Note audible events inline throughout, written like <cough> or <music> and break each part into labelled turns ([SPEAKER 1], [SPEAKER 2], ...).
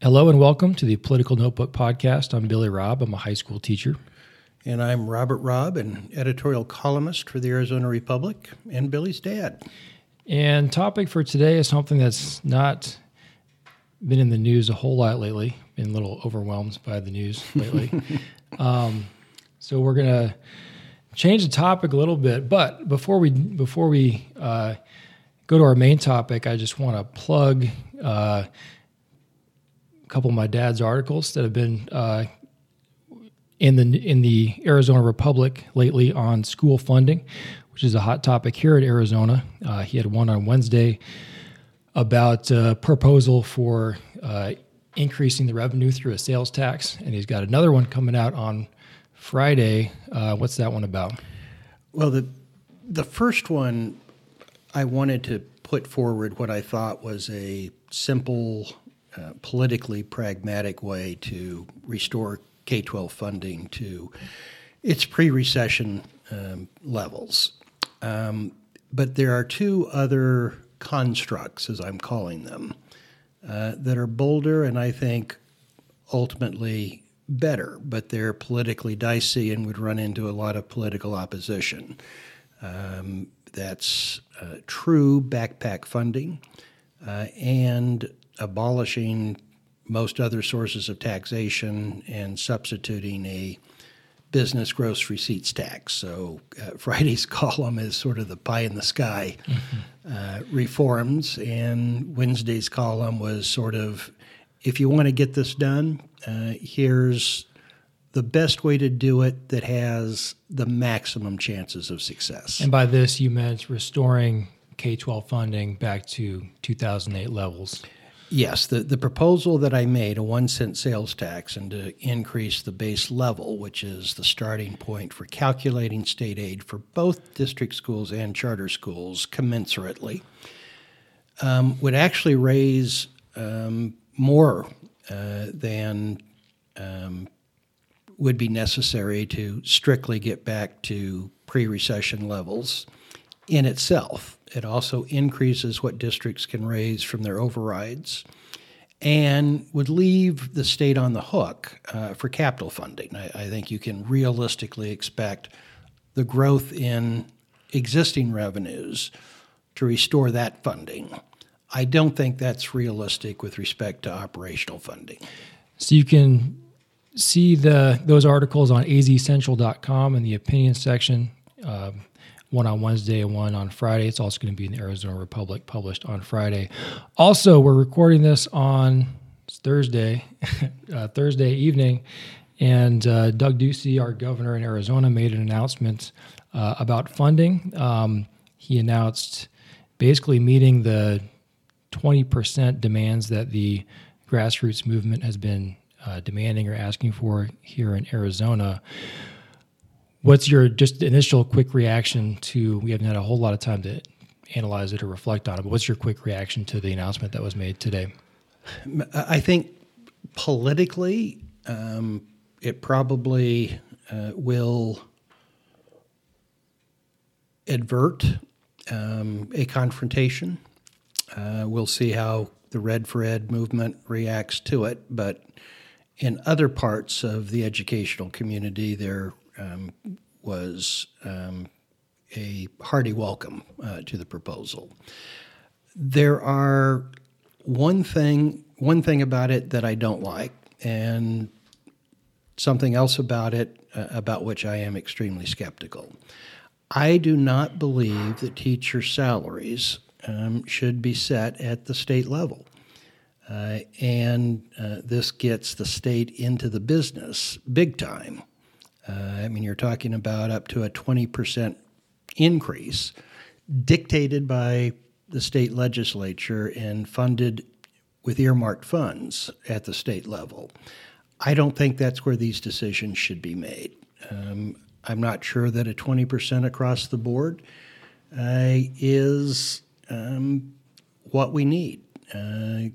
[SPEAKER 1] Hello and welcome to the Political Notebook Podcast. I'm Billy Robb. I'm a high school teacher.
[SPEAKER 2] And I'm Robert Robb, an editorial columnist for the Arizona Republic and Billy's dad.
[SPEAKER 1] And topic for today is something that's not been in the news a whole lot lately. Been a little overwhelmed by the news lately. <laughs> um, so we're gonna change the topic a little bit. But before we before we uh, go to our main topic, I just want to plug. Uh, couple of my dad's articles that have been uh, in the in the Arizona Republic lately on school funding, which is a hot topic here in Arizona. Uh, he had one on Wednesday about a proposal for uh, increasing the revenue through a sales tax, and he's got another one coming out on Friday. Uh, what's that one about?
[SPEAKER 2] Well, the the first one I wanted to put forward what I thought was a simple uh, politically pragmatic way to restore K 12 funding to its pre recession um, levels. Um, but there are two other constructs, as I'm calling them, uh, that are bolder and I think ultimately better, but they're politically dicey and would run into a lot of political opposition. Um, that's uh, true backpack funding uh, and abolishing most other sources of taxation and substituting a business gross receipts tax. So uh, <laughs> Friday's column is sort of the pie in the sky mm-hmm. uh, reforms, and Wednesday's column was sort of if you want to get this done, uh, here's the best way to do it that has the maximum chances of success.
[SPEAKER 1] And by this, you meant restoring K 12 funding back to 2008 levels.
[SPEAKER 2] Yes, the, the proposal that I made, a one cent sales tax, and to increase the base level, which is the starting point for calculating state aid for both district schools and charter schools commensurately, um, would actually raise um, more uh, than um, would be necessary to strictly get back to pre recession levels in itself. It also increases what districts can raise from their overrides and would leave the state on the hook uh, for capital funding. I, I, think you can realistically expect the growth in existing revenues to restore that funding. I don't think that's realistic with respect to operational funding.
[SPEAKER 1] So you can see the those articles on azcentral.com in the opinion section. Um, one on Wednesday and one on Friday. It's also going to be in the Arizona Republic, published on Friday. Also, we're recording this on Thursday, <laughs> uh, Thursday evening, and uh, Doug Ducey, our governor in Arizona, made an announcement uh, about funding. Um, he announced basically meeting the 20% demands that the grassroots movement has been uh, demanding or asking for here in Arizona. What's your just initial quick reaction to? We haven't had a whole lot of time to analyze it or reflect on it, but what's your quick reaction to the announcement that was made today?
[SPEAKER 2] I think politically, um, it probably uh, will advert um, a confrontation. Uh, we'll see how the Red for Ed movement reacts to it, but in other parts of the educational community, there um, was um, a hearty welcome uh, to the proposal. There are one thing one thing about it that I don't like, and something else about it uh, about which I am extremely skeptical. I do not believe that teacher salaries um, should be set at the state level. Uh, and uh, this gets the state into the business big time uh, I mean, you're talking about up to a 20% increase dictated by the state legislature and funded with earmarked funds at the state level. I don't think that's where these decisions should be made. Um, I'm not sure that a 20% across the board uh, is um, what we need. Uh,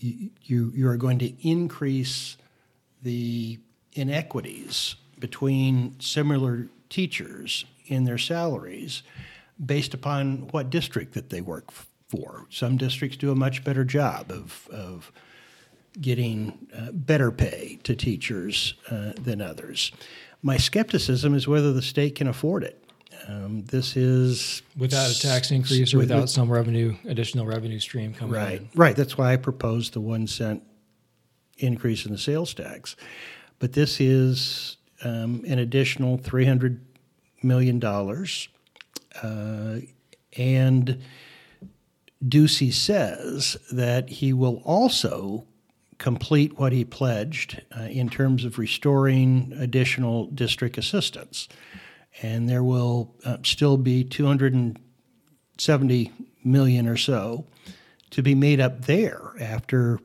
[SPEAKER 2] you, you are going to increase the inequities between similar teachers in their salaries based upon what district that they work for. Some districts do a much better job of, of getting uh, better pay to teachers uh, than others. My skepticism is whether the state can afford it. Um, this is
[SPEAKER 1] without a tax increase or
[SPEAKER 2] with-
[SPEAKER 1] without some revenue, additional revenue stream coming in.
[SPEAKER 2] Right,
[SPEAKER 1] in.
[SPEAKER 2] right. That's why I proposed the one cent increase in the sales tax. But this is um, an additional three hundred million dollars, uh, and Ducey says that he will also complete what he pledged uh, in terms of restoring additional district assistance. And there will uh, still be 270 million or so to be made up there after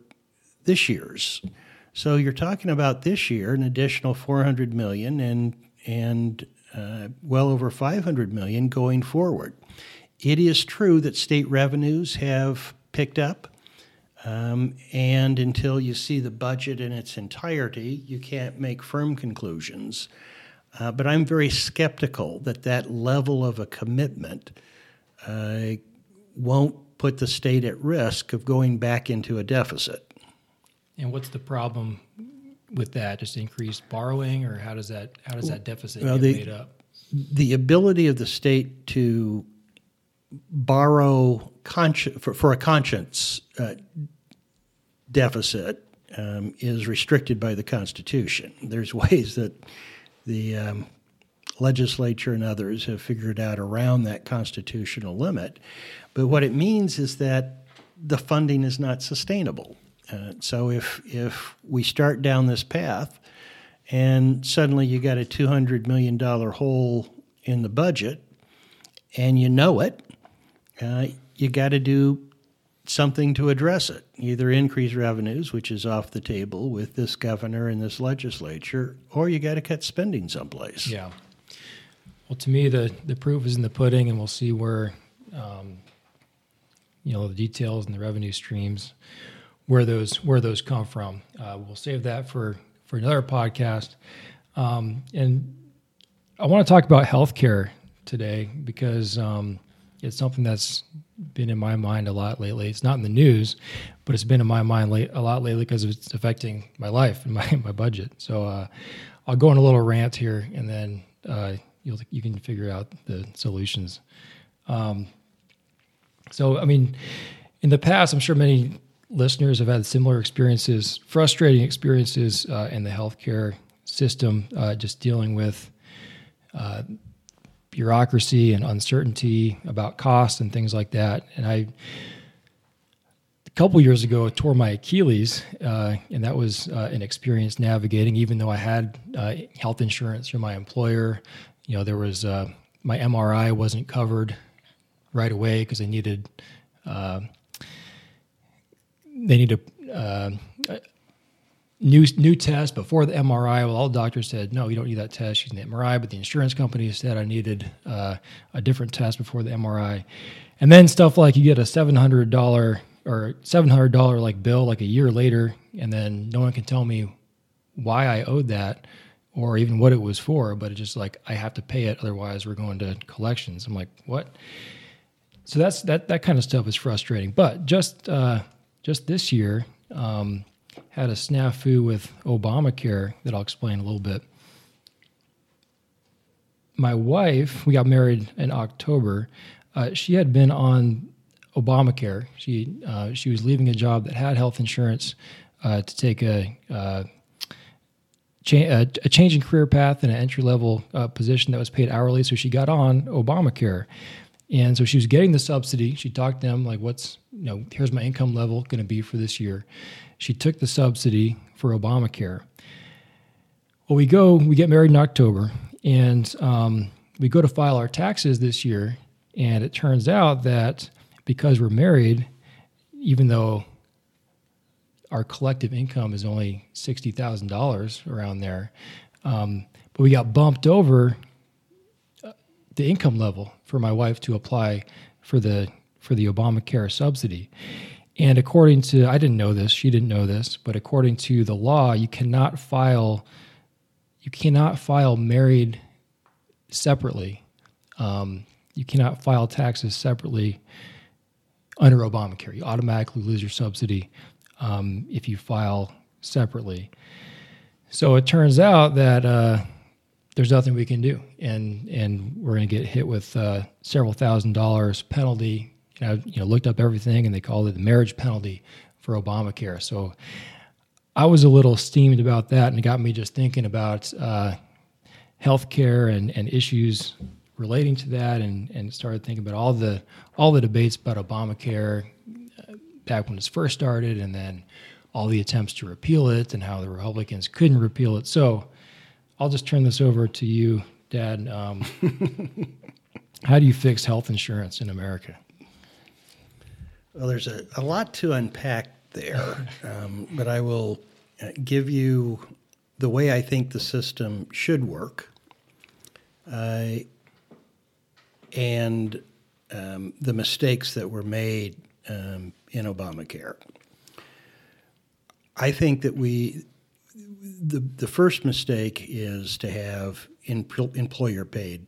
[SPEAKER 2] this year's. So you're talking about this year an additional 400 million and and uh, well over 500 million going forward. It is true that state revenues have picked up, um, and until you see the budget in its entirety, you can't make firm conclusions. Uh, but I'm very skeptical that that level of a commitment uh, won't put the state at risk of going back into a deficit.
[SPEAKER 1] And what's the problem with that? Just increased borrowing, or how does that how does that deficit
[SPEAKER 2] Well,
[SPEAKER 1] get
[SPEAKER 2] the-
[SPEAKER 1] made up?
[SPEAKER 2] the ability of the state to borrow consci- for, for a conscience uh, deficit um, is restricted by the Constitution. There's <laughs> ways that the um, legislature and others have figured out around that constitutional limit. But what it means is that the funding is not sustainable. Uh, so if if we start down this path, and suddenly you got a two hundred million dollar hole in the budget, and you know it, uh, you got to do something to address it. Either increase revenues, which is off the table with this governor and this legislature, or you got to cut spending someplace.
[SPEAKER 1] Yeah. Well, to me, the the proof is in the pudding, and we'll see where, um, you know, the details and the revenue streams, where those where those come from. Uh, we'll save that for for another podcast. Um, and I want to talk about healthcare today because um, it's something that's been in my mind a lot lately. It's not in the news, but it's been in my mind late, a lot lately because it's affecting my life and my, <laughs> my budget. So uh, I'll go on a little rant here, and then uh, you'll you can figure out the solutions. Um, so I mean, in the past, I'm sure many listeners have had similar experiences, frustrating experiences uh, in the healthcare system, uh, just dealing with uh, bureaucracy and uncertainty about cost and things like that. And I, a couple years ago, tore my Achilles, uh, and that was uh, an experience navigating. Even though I had uh, health insurance through my employer, you know, there was my MRI wasn't covered right away because they needed they need a uh, new new test before the MRI. Well, all the doctors said no, you don't need that test. You need the MRI, but the insurance company said I needed uh, a different test before the MRI. And then stuff like you get a seven hundred dollar or seven hundred dollar like bill like a year later, and then no one can tell me why I owed that or even what it was for. But it's just like I have to pay it, otherwise we're going to collections. I'm like, what? So that's that that kind of stuff is frustrating. But just uh, just this year, um, had a snafu with Obamacare that I'll explain a little bit. My wife, we got married in October. Uh, she had been on Obamacare. She uh, she was leaving a job that had health insurance uh, to take a, uh, a a change in career path and an entry level uh, position that was paid hourly. So she got on Obamacare, and so she was getting the subsidy. She talked to them like, "What's you know? Here's my income level going to be for this year." She took the subsidy for Obamacare. Well, we go, we get married in October, and um, we go to file our taxes this year, and it turns out that because we're married, even though our collective income is only sixty thousand dollars around there, um, but we got bumped over the income level for my wife to apply for the for the Obamacare subsidy. And according to I didn't know this, she didn't know this, but according to the law, you cannot file you cannot file married separately. Um, you cannot file taxes separately under Obamacare. You automatically lose your subsidy um, if you file separately. So it turns out that uh, there's nothing we can do, and and we're going to get hit with uh, several thousand dollars penalty. You know, you know, looked up everything, and they called it the marriage penalty for Obamacare. So I was a little steamed about that, and it got me just thinking about uh, healthcare and and issues relating to that, and and started thinking about all the all the debates about Obamacare uh, back when it first started, and then all the attempts to repeal it, and how the Republicans couldn't repeal it. So I'll just turn this over to you, Dad. Um, <laughs> how do you fix health insurance in America?
[SPEAKER 2] Well, there's a, a lot to unpack there, <laughs> um, but I will uh, give you the way I think the system should work uh, and um, the mistakes that were made um, in Obamacare. I think that we the the first mistake is to have employer paid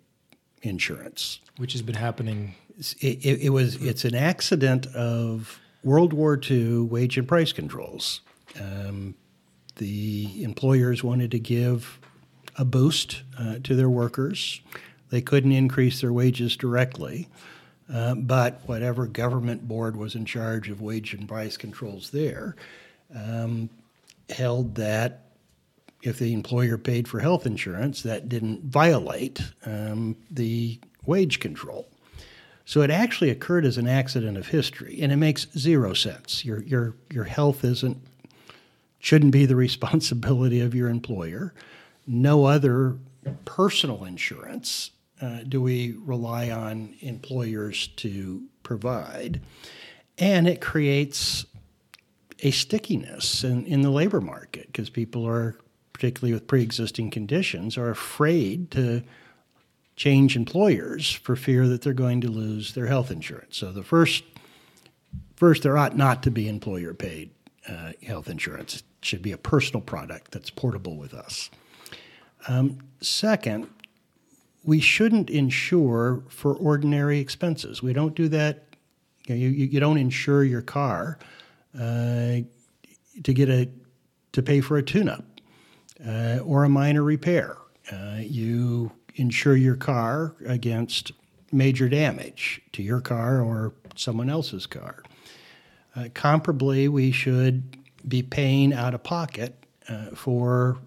[SPEAKER 2] insurance,
[SPEAKER 1] which has been happening.
[SPEAKER 2] It, it, it, was it's an accident of World War II wage and price controls. Um, the employers wanted to give a boost uh, to their workers. They couldn't increase their wages directly, uh, but whatever government board was in charge of wage and price controls there um, held that if the employer paid for health insurance, that didn't violate um, the wage control. So it actually occurred as an accident of history, and it makes zero sense. Your your your health isn't shouldn't be the <laughs> responsibility of your employer. No other personal insurance uh, do we rely on employers to provide, and it creates a stickiness in, in the labor market because people are particularly with pre-existing conditions, are afraid to change employers for fear that they're going to lose their health insurance. So the first, first there ought not to be employer-paid uh, health insurance. It should be a personal product that's portable with us. Um, second, we shouldn't insure for ordinary expenses. We don't do that. You, you, you don't insure your car uh, to get a to pay for a tune-up uh, or a minor repair. Uh, you insure your car against major damage to your car or someone else's car. Uh, comparably, we should be paying out of pocket uh, for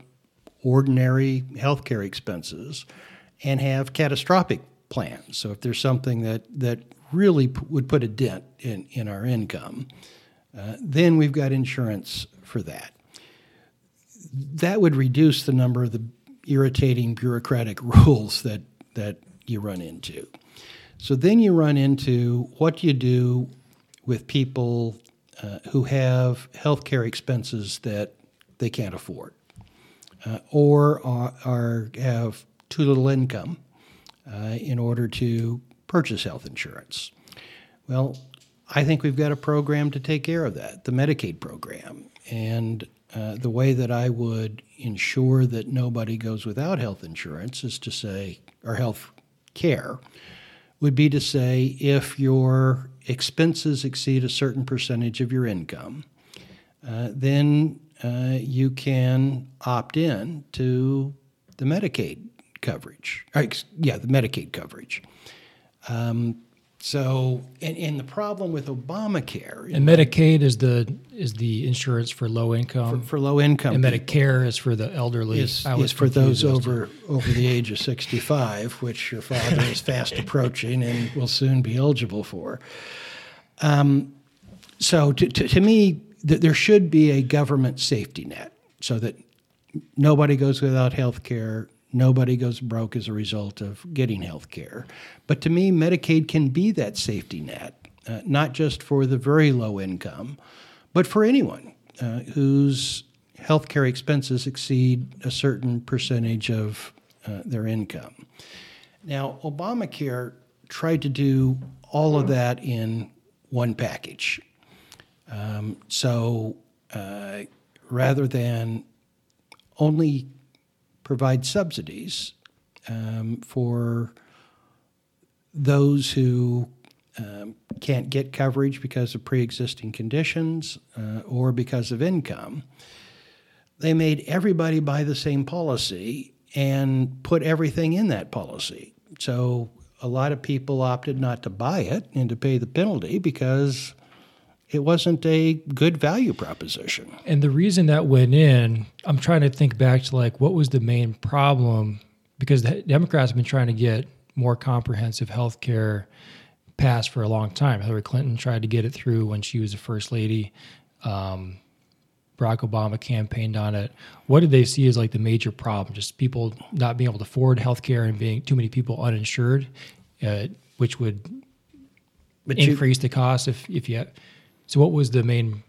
[SPEAKER 2] ordinary healthcare expenses and have catastrophic plans. So if there's something that, that really p- would put a dent in, in our income, uh, then we've got insurance for that that would reduce the number of the irritating bureaucratic <laughs> rules that that you run into. So then you run into what you do with people uh, who have healthcare expenses that they can't afford, uh, or are, are, have too little income uh, in order to purchase health insurance. Well, I think we've got a program to take care of that, the Medicaid program, and uh, the way that I would ensure that nobody goes without health insurance is to say, or health care, would be to say if your expenses exceed a certain percentage of your income, uh, then uh, you can opt in to the Medicaid coverage. Or, yeah, the Medicaid coverage. Um, so, and, and the problem with Obamacare
[SPEAKER 1] and Medicaid is the is the insurance for low income
[SPEAKER 2] for, for low income,
[SPEAKER 1] and Medicare is for the elderly.
[SPEAKER 2] Is, is for those over over the age of sixty five, which your father is fast <laughs> approaching and will soon be eligible for. Um, so, to, to, to me, th- there should be a government safety net so that nobody goes without health care Nobody goes broke as a result of getting health care. But to me, Medicaid can be that safety net, uh, not just for the very low income, but for anyone uh, whose health care expenses exceed a certain percentage of uh, their income. Now, Obamacare tried to do all of that in one package. Um, so uh, rather than only provide subsidies um, for those who um, can't get coverage because of pre existing conditions uh, or because of income, they made everybody buy the same policy and put everything in that policy. So a lot of people opted not to buy it and to pay the penalty because it wasn't a good value proposition.
[SPEAKER 1] And the reason that went in, I'm trying to think back to like what was the main problem because the Democrats have been trying to get more comprehensive health care passed for a long time. Hillary Clinton tried to get it through when she was the first lady. Um, Barack Obama campaigned on it. What did they see as like the major problem? Just people not being able to afford health care and being too many people uninsured, uh, which would but increase you, the cost if, if you have. So, what was the main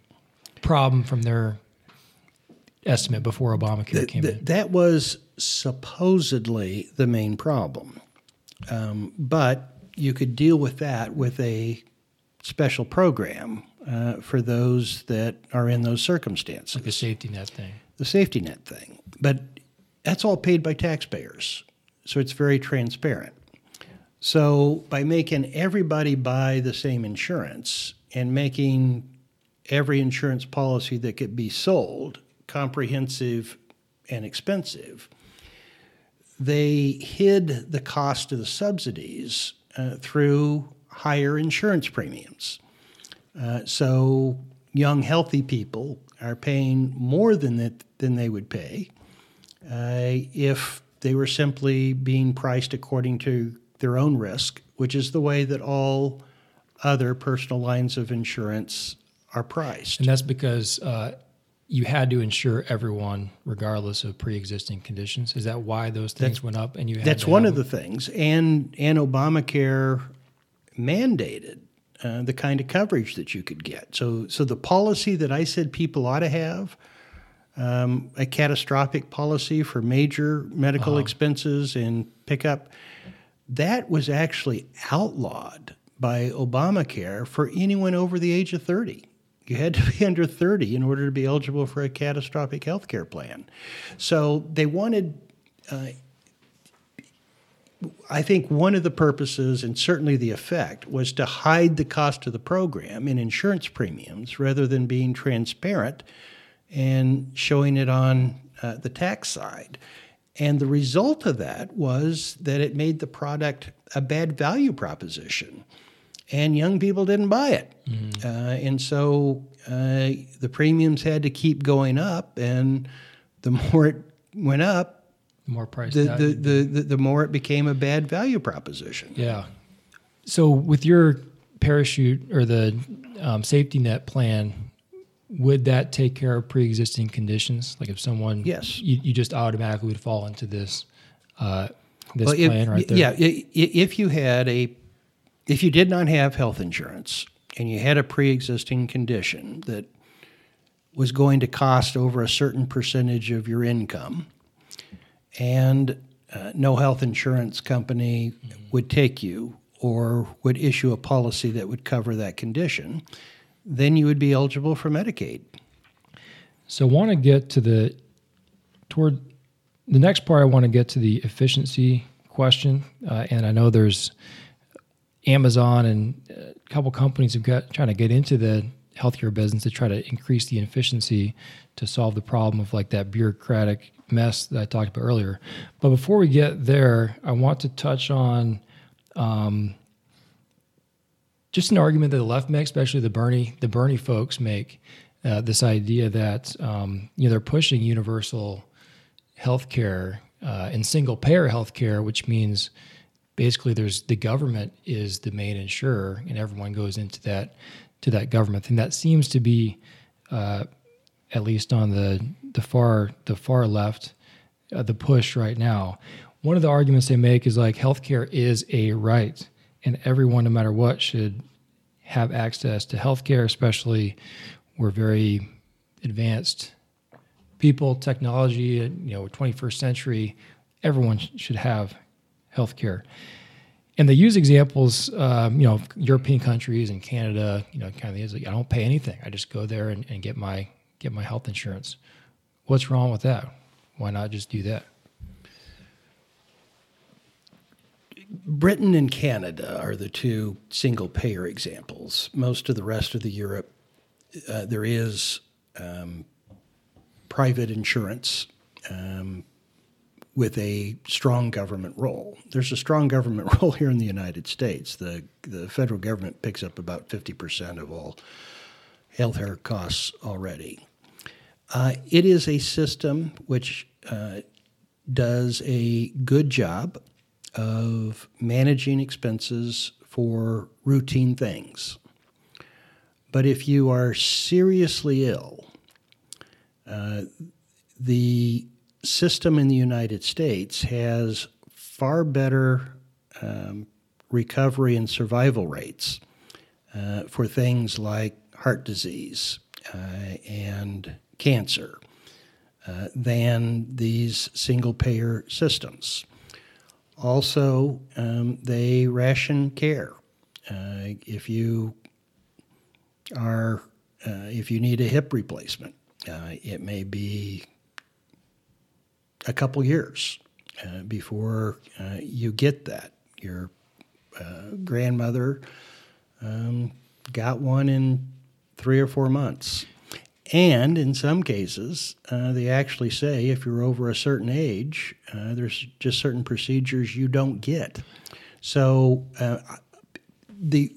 [SPEAKER 1] problem from their estimate before Obamacare came
[SPEAKER 2] in? That was supposedly the main problem. Um, but you could deal with that with a special program uh, for those that are in those circumstances.
[SPEAKER 1] Like a safety net thing.
[SPEAKER 2] The safety net thing. But that's all paid by taxpayers. So it's very transparent. So by making everybody buy the same insurance and making every insurance policy that could be sold comprehensive and expensive, they hid the cost of the subsidies uh, through higher insurance premiums. Uh, so young, healthy people are paying more than that than they would pay uh, if they were simply being priced according to their own risk, which is the way that all other personal lines of insurance are priced.
[SPEAKER 1] And that's because uh, you had to insure everyone regardless of pre-existing conditions. Is that why those things
[SPEAKER 2] that's,
[SPEAKER 1] went up? And you had
[SPEAKER 2] that's one of the things. And and Obamacare mandated uh, the kind of coverage that you could get. So so the policy that I said people ought to have. Um, a catastrophic policy for major medical uh-huh. expenses and pickup, that was actually outlawed by Obamacare for anyone over the age of 30. You had to be <laughs> under 30 in order to be eligible for a catastrophic health care plan. So they wanted, uh, I think one of the purposes and certainly the effect was to hide the cost of the program in insurance premiums rather than being transparent and showing it on uh, the tax side. And the result of that was that it made the product a bad value proposition and young people didn't buy it. Mm-hmm. Uh, and so uh, the premiums had to keep going up, and the more it went up,
[SPEAKER 1] the more price,
[SPEAKER 2] the, the, the, the, the more it became a bad value proposition.
[SPEAKER 1] Yeah. So with your parachute or the um, safety net plan, would that take care of pre-existing conditions? Like if someone,
[SPEAKER 2] yes,
[SPEAKER 1] you, you just automatically would fall into this uh, this well, plan
[SPEAKER 2] if,
[SPEAKER 1] right there.
[SPEAKER 2] Yeah, if you had a if you did not have health insurance and you had a pre existing condition that was going to cost over a certain percentage of your income, and uh, no health insurance company mm-hmm. would take you or would issue a policy that would cover that condition, then you would be eligible for Medicaid.
[SPEAKER 1] So, I want to get to the toward the next part. I want to get to the efficiency question, uh, and I know there's Amazon and a couple companies have got trying to get into the healthcare business to try to increase the efficiency to solve the problem of like that bureaucratic mess that I talked about earlier. But before we get there, I want to touch on um, just an argument that the left makes, especially the Bernie the Bernie folks make. Uh, this idea that um, you know they're pushing universal health care uh, and single payer health care, which means basically there's the government is the main insurer and everyone goes into that to that government. And that seems to be uh, at least on the the far the far left uh, the push right now. One of the arguments they make is like healthcare is a right and everyone no matter what should have access to healthcare especially we're very advanced people technology you know 21st century everyone should have healthcare. And they use examples, um, you know, European countries and Canada, you know, kind of like, I don't pay anything. I just go there and, and get my get my health insurance. What's wrong with that? Why not just do that?
[SPEAKER 2] Britain and Canada are the two single payer examples. Most of the rest of the Europe, uh, there is um, private insurance um, with a strong government role. There's a strong government <laughs> role here in the United States. The, the federal government picks up about 50% of all healthcare costs already. Uh, it is a system which uh, does a good job of managing expenses for routine things. But if you are seriously ill, uh, the system in the United States has far better um, recovery and survival rates uh, for things like heart disease uh, and cancer uh, than these single payer systems. Also, um, they ration care. Uh, if you are, uh, if you need a hip replacement, uh, it may be a couple years uh, before uh, you get that. Your grandmother um, got one in three or four months. And in some cases, uh, they actually say if you're over a certain age, uh, there's just certain procedures you don't get. So uh, the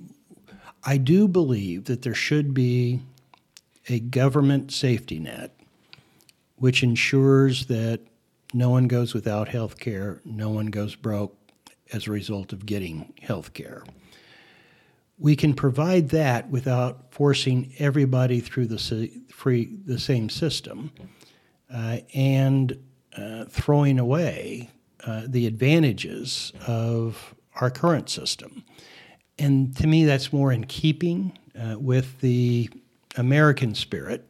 [SPEAKER 2] I do believe that there should be a government safety net which ensures that no one goes without health care, no one goes broke as a result of getting health care we can provide that without forcing everybody through the, free, the same system uh, and uh, throwing away uh, the advantages of our current system. And to me, that's more in keeping uh, with the American spirit,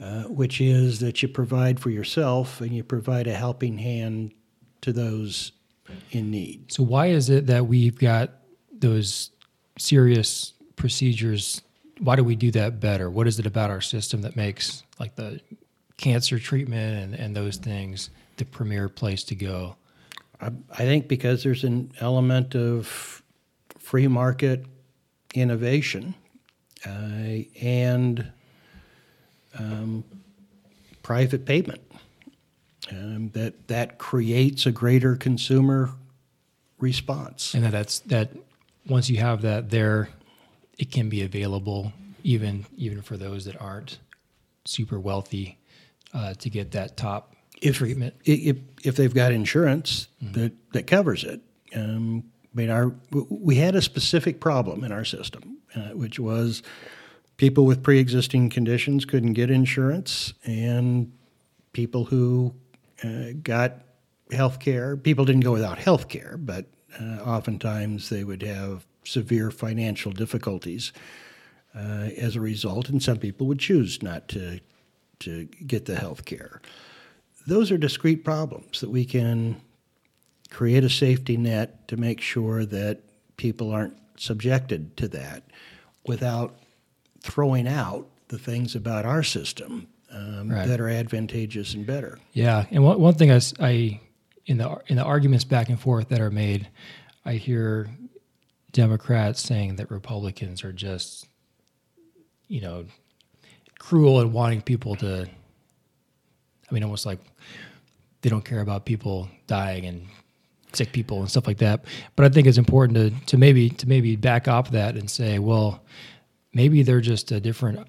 [SPEAKER 2] uh, which is that you provide for yourself and you provide a helping hand to those in need.
[SPEAKER 1] So, why is it that we've got those serious procedures? Why do we do that better? What is it about our system that makes like the cancer treatment and, and those things the premier place to go?
[SPEAKER 2] I, I think because there's an element of free market innovation uh, and um, private payment um, that that creates a greater consumer response
[SPEAKER 1] and that that's that once you have that there, it can be available even even for those that aren't super wealthy uh, to get that top if, treatment.
[SPEAKER 2] If if they've got insurance mm-hmm. that that covers it. Um, I mean, our we had a specific problem in our system, uh, which was people with pre-existing conditions couldn't get insurance, and people who uh, got health care, people didn't go without health care, but uh, oftentimes, they would have severe financial difficulties uh, as a result, and some people would choose not to to get the health care. Those are discrete problems that we can create a safety net to make sure that people aren't subjected to that without throwing out the things about our system um, right. that are advantageous and better.
[SPEAKER 1] Yeah, and one, one thing I, I in the in the arguments back and forth that are made, I hear Democrats saying that Republicans are just, you know, cruel and wanting people to. I mean, almost like they don't care about people dying and sick people and stuff like that. But I think it's important to to maybe to maybe back off that and say, well, maybe they're just a different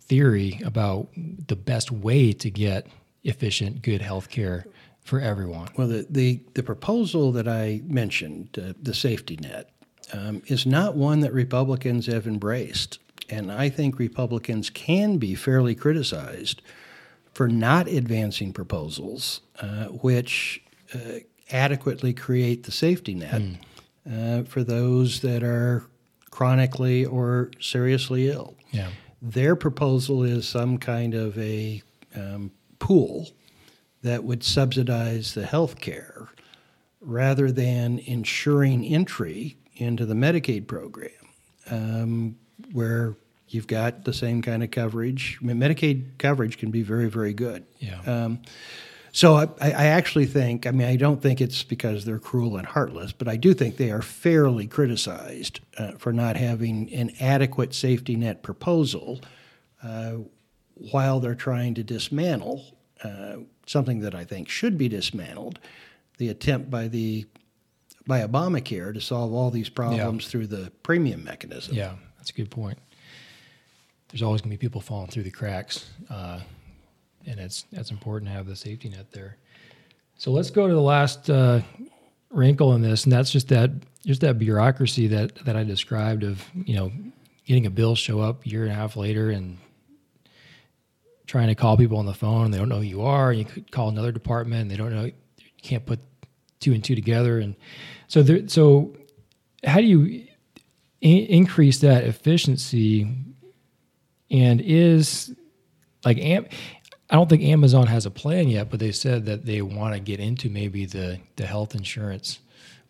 [SPEAKER 1] theory about the best way to get efficient, good health care for everyone.
[SPEAKER 2] Well, the, the, the proposal that I mentioned, uh, the safety net, um, is not one that Republicans have embraced. And I think Republicans can be fairly criticized for not advancing proposals uh, which uh, adequately create the safety net mm. for those that are chronically or seriously ill.
[SPEAKER 1] Yeah.
[SPEAKER 2] Their proposal is some kind of a um, pool that would subsidize the health care rather than ensuring entry into the Medicaid program, um, where you've got the same kind of coverage. I mean, Medicaid coverage can be very, very good.
[SPEAKER 1] Yeah.
[SPEAKER 2] Um, So I, I actually think, I mean, I don't think it's because they're cruel and heartless, but I do think they are fairly criticized uh, for not having an adequate safety net proposal uh, while they're trying to dismantle uh, something that I think should be dismantled. The attempt by the by Obamacare to solve all these problems yeah. through the premium mechanism.
[SPEAKER 1] Yeah, that's a good point. There's always going to be people falling through the cracks. And it's that's important to have the safety net there. So let's go to the last uh, wrinkle in this, and that's just that just that bureaucracy that that I described of you know getting a bill show up a year and a half later and trying to call people on the phone and they don't know who you are. You could call another department and they don't know you can't put two and two together. And so there, so how do you in- increase that efficiency? And is like I don't think Amazon has a plan yet, but they said that they want to get into maybe the the health insurance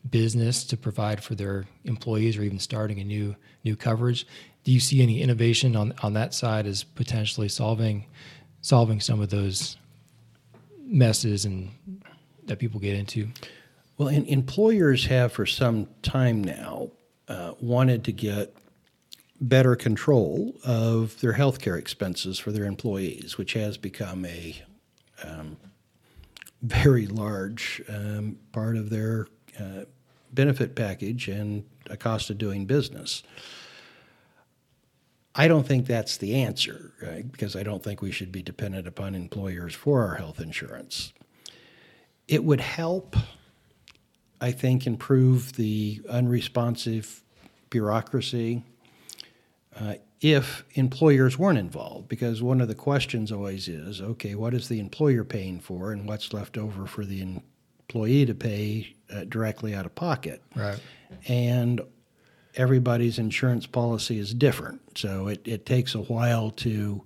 [SPEAKER 1] business to provide for their employees or even starting a new new coverage. Do you see any innovation on on that side as potentially solving solving some of those messes and that people get into?
[SPEAKER 2] Well, employers have for some time now uh, wanted to get better control of their healthcare expenses for their employees, which has become a um, very large um, part of their uh, benefit package and a cost of doing business. I don't think that's the answer, right? because I don't think we should be dependent upon employers for our health insurance. It would help, I think, improve the unresponsive bureaucracy uh, if employers weren't involved. Because one of the questions always is okay, what is the employer paying for and what's left over for the employee to pay uh, directly out of pocket?
[SPEAKER 1] Right.
[SPEAKER 2] And everybody's insurance policy is different. So it, it takes a while to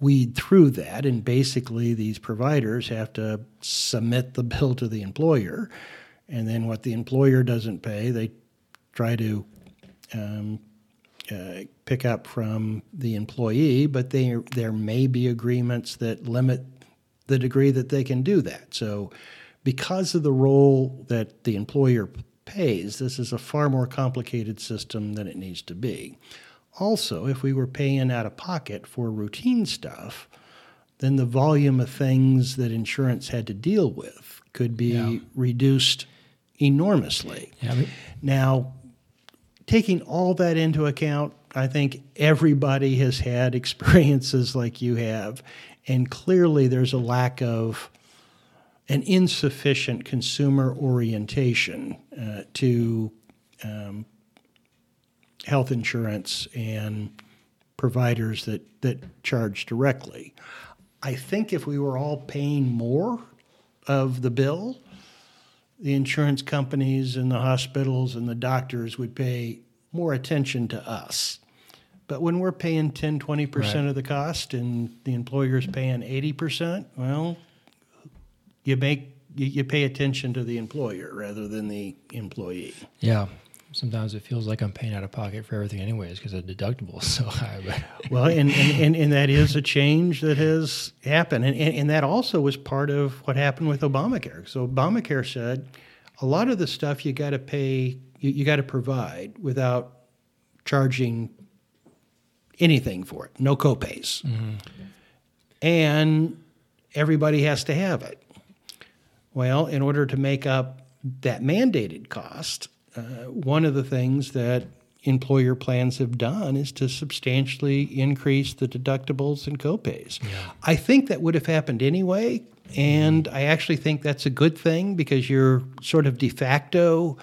[SPEAKER 2] weed through that. And basically, these providers have to submit the bill to the employer. And then what the employer doesn't pay, they try to um, uh, pick up from the employee, but they, there may be agreements that limit the degree that they can do that. So, because of the role that the employer pays, this is a far more complicated system than it needs to be. Also, if we were paying out of pocket for routine stuff, then the volume of things that insurance had to deal with could be yeah. reduced enormously. Yeah, now, taking all that into account, I think everybody has had <laughs> experiences like you have, and clearly there's a lack of an insufficient consumer orientation uh, to um, health insurance and providers that, that charge directly. I think if we were all paying more of the bill, the insurance companies and the hospitals and the doctors would pay more attention to us. But when we're paying 10, 20% right. of the cost and the employer's paying 80%, well, you make you, you pay attention to the employer rather than the employee.
[SPEAKER 1] Yeah. Sometimes it feels like I'm paying out of pocket for everything anyways because the deductible is <laughs> so high. <laughs>
[SPEAKER 2] But well, and, and, and, and, that is a change that has happened. And, and, and that also was part of what happened with Obamacare. So Obamacare said a lot of the stuff you got to pay you, you got to provide without charging anything for it, no copays. Mm-hmm. And everybody has to have it. Well, in order to make up that mandated cost, one of the things that employer plans have done is to substantially increase the deductibles and copays. Yeah. I think that would have happened anyway, and I actually think that's a good thing because you're sort of de facto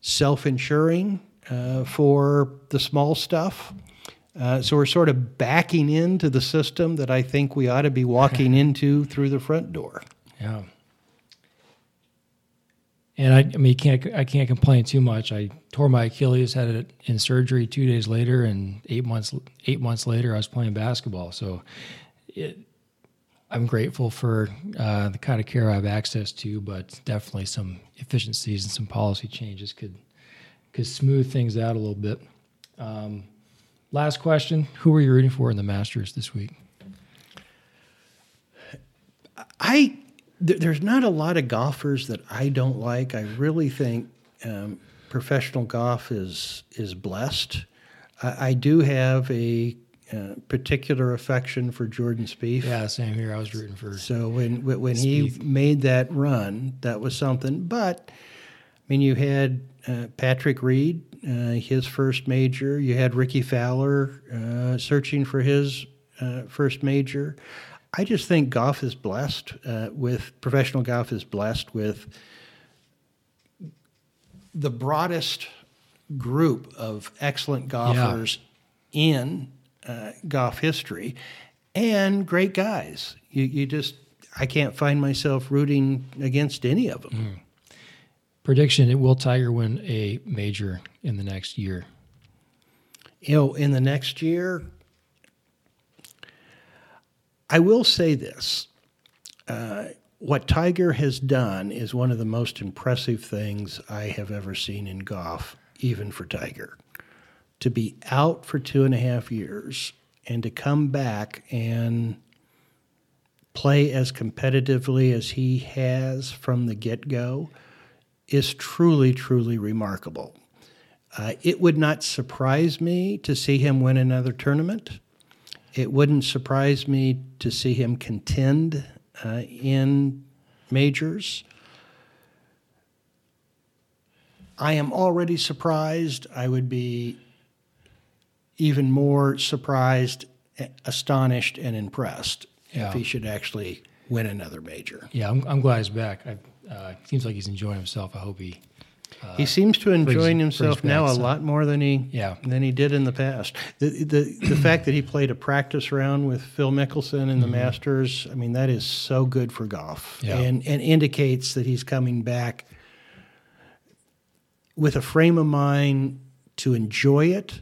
[SPEAKER 2] self insuring uh, for the small stuff. Uh, so we're sort of backing into the system that I think we ought to be walking <laughs> into through the front door.
[SPEAKER 1] Yeah. And I, I mean, can't I can't complain too much. I tore my Achilles, had it in surgery two days later, and eight months eight months later, I was playing basketball. So, it, I'm grateful for uh, the kind of care I have access to, but definitely some efficiencies and some policy changes could could smooth things out a little bit. Um, last question: Who are you rooting for in the Masters this week?
[SPEAKER 2] I there, there's not a lot of golfers that I don't like. I really think um, professional golf is is blessed. I, I do have a uh, particular affection for Jordan Spieth.
[SPEAKER 1] Yeah, same here. I was rooting for.
[SPEAKER 2] So when when when he made that run, that was something. But I mean, you had uh, Patrick Reed, uh, his first major. You had Rickie Fowler uh, searching for his uh, first major. I just think golf is blessed uh, with professional golf is blessed with the broadest group of excellent golfers in uh, golf history and great guys. You, you just, I can't find myself rooting against any of them.
[SPEAKER 1] Prediction: It will Tiger win a major in the next year.
[SPEAKER 2] You know, in the next year, I will say this. Uh, what Tiger has done is one of the most impressive things I have ever seen in golf, even for Tiger. To be out for two and a half years and to come back and play as competitively as he has from the get go is truly, truly remarkable. Uh, it would not surprise me to see him win another tournament. It wouldn't surprise me to see him contend uh, in majors. I am already surprised. I would be even more surprised, astonished, and impressed
[SPEAKER 1] Yeah.
[SPEAKER 2] if he should actually win another major.
[SPEAKER 1] Yeah, I'm, I'm glad he's back. I, uh, seems like he's enjoying himself. I hope he.
[SPEAKER 2] He seems to enjoying himself now a lot more than he
[SPEAKER 1] Yeah.
[SPEAKER 2] than he did in the past. The the the <clears throat> fact that he played a practice round with Phil Mickelson in the Masters, I mean, that is so good for golf,
[SPEAKER 1] Mm-hmm. Yeah.
[SPEAKER 2] and and indicates that he's coming back with a frame of mind to enjoy it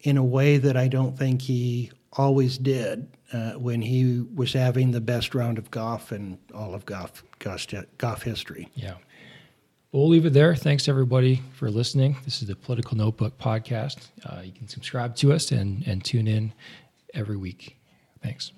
[SPEAKER 2] in a way that I don't think he always did uh, when he was having the best round of golf in all of golf golf, golf history.
[SPEAKER 1] Yeah. We'll leave it there. Thanks everybody for listening. This is the Political Notebook podcast. Uh, you can subscribe to us and and tune in every week. Thanks.